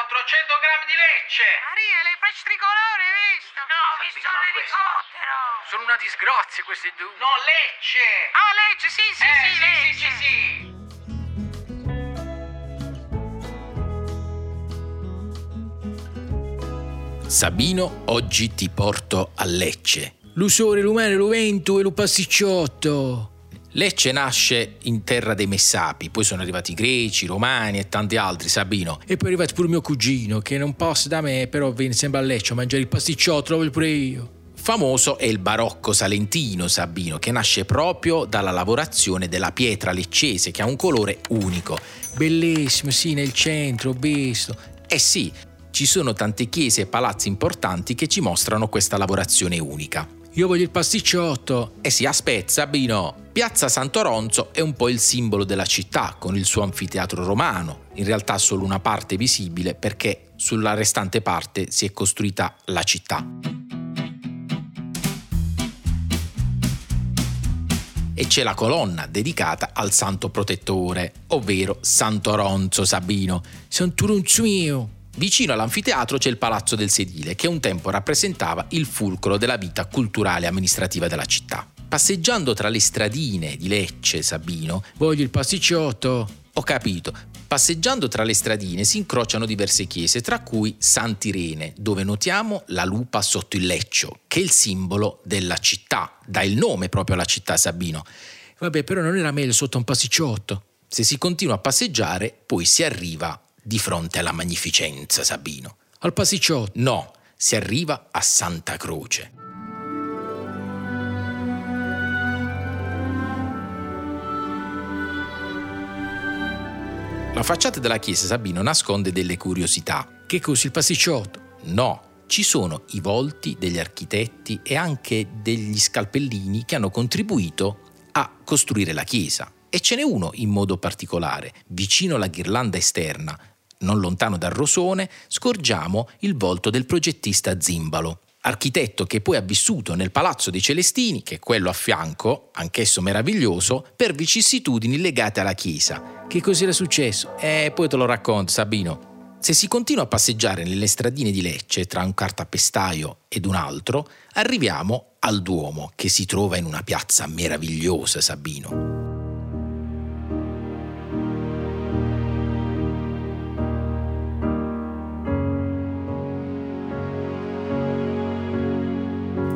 400 grammi di lecce! Maria, le fai tricolore, hai visto? No, ho visto un elicottero! Sono una disgrazia questi due! No, lecce! Ah, lecce, sì, sì, eh, sì, sì, lecce. sì, sì, sì! Sabino, oggi ti porto a Lecce. Lusore, lumene, luventu e lu pasticciotto. Lecce nasce in terra dei Messapi, poi sono arrivati i greci, i romani e tanti altri, Sabino. E poi è arrivato pure mio cugino, che non passa da me, però viene sempre a Lecce a mangiare il pasticciotto, voglio pure io. Famoso è il barocco salentino, Sabino, che nasce proprio dalla lavorazione della pietra leccese, che ha un colore unico. Bellissimo, sì, nel centro, ho visto. Eh sì, ci sono tante chiese e palazzi importanti che ci mostrano questa lavorazione unica. Io voglio il pasticciotto. E si aspetta, Sabino. Piazza Sant'Oronzo è un po' il simbolo della città, con il suo anfiteatro romano. In realtà solo una parte visibile perché sulla restante parte si è costruita la città. E c'è la colonna dedicata al santo protettore, ovvero Sant'Oronzo Sabino. Santuronzo mio. Vicino all'anfiteatro c'è il Palazzo del Sedile, che un tempo rappresentava il fulcro della vita culturale e amministrativa della città. Passeggiando tra le stradine di Lecce, Sabino, Voglio il pasticciotto. ho capito, passeggiando tra le stradine si incrociano diverse chiese, tra cui Sant'Irene, dove notiamo la lupa sotto il leccio, che è il simbolo della città, dà il nome proprio alla città Sabino. Vabbè, però non era meglio sotto un pasticciotto. Se si continua a passeggiare, poi si arriva di fronte alla magnificenza Sabino. Al pasticciotto. No, si arriva a Santa Croce. La facciata della chiesa Sabino nasconde delle curiosità. Che così il pasticciotto? No, ci sono i volti degli architetti e anche degli scalpellini che hanno contribuito a costruire la chiesa. E ce n'è uno in modo particolare, vicino alla ghirlanda esterna, non lontano dal rosone, scorgiamo il volto del progettista Zimbalo, architetto che poi ha vissuto nel Palazzo dei Celestini, che è quello a fianco, anch'esso meraviglioso, per vicissitudini legate alla chiesa. Che cos'era successo? Eh, poi te lo racconto, Sabino. Se si continua a passeggiare nelle stradine di Lecce tra un cartapestaio ed un altro, arriviamo al Duomo, che si trova in una piazza meravigliosa, Sabino.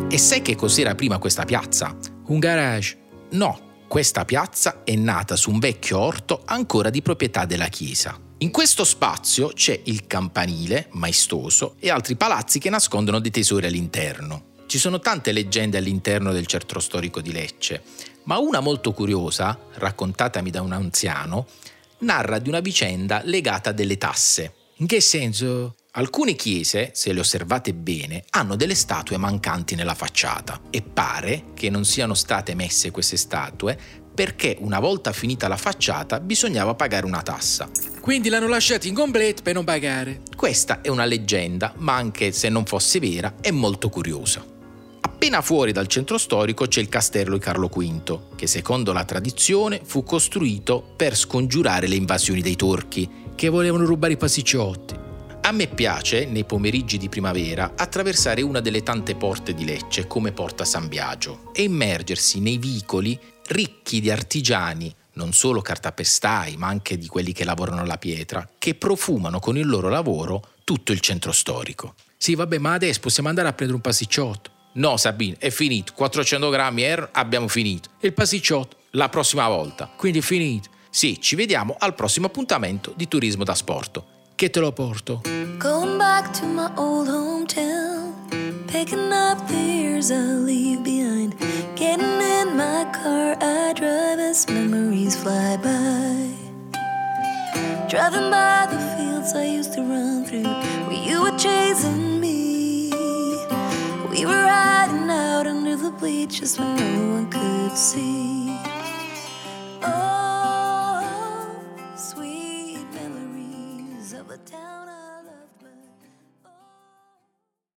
E sai che cos'era prima questa piazza? Un garage. No, questa piazza è nata su un vecchio orto ancora di proprietà della chiesa. In questo spazio c'è il campanile, maestoso, e altri palazzi che nascondono dei tesori all'interno. Ci sono tante leggende all'interno del centro storico di Lecce, ma una molto curiosa, raccontatami da un anziano, narra di una vicenda legata a delle tasse. In che senso? Alcune chiese, se le osservate bene, hanno delle statue mancanti nella facciata e pare che non siano state messe queste statue perché una volta finita la facciata bisognava pagare una tassa. Quindi l'hanno lasciato incompleto per non pagare. Questa è una leggenda, ma anche se non fosse vera, è molto curiosa. Appena fuori dal centro storico c'è il castello di Carlo V, che secondo la tradizione fu costruito per scongiurare le invasioni dei turchi. Che volevano rubare i pasticciotti. A me piace, nei pomeriggi di primavera, attraversare una delle tante porte di Lecce come Porta San Biagio e immergersi nei vicoli ricchi di artigiani, non solo cartapestai, ma anche di quelli che lavorano alla pietra, che profumano con il loro lavoro tutto il centro storico. Sì, vabbè, ma adesso possiamo andare a prendere un pasticciotto. No, Sabine, è finito. 400 grammi, er, abbiamo finito. E il pasticciotto? La prossima volta. Quindi è finito. Sì, ci vediamo al prossimo appuntamento di Turismo da Sporto. Che te lo porto? Going back to my old hometown, picking up the years I leave behind. Getting in my car, I drive as memories fly by. Driving by the fields I used to run through, where you were chasing me. We were riding out under the bleachers when no one could see.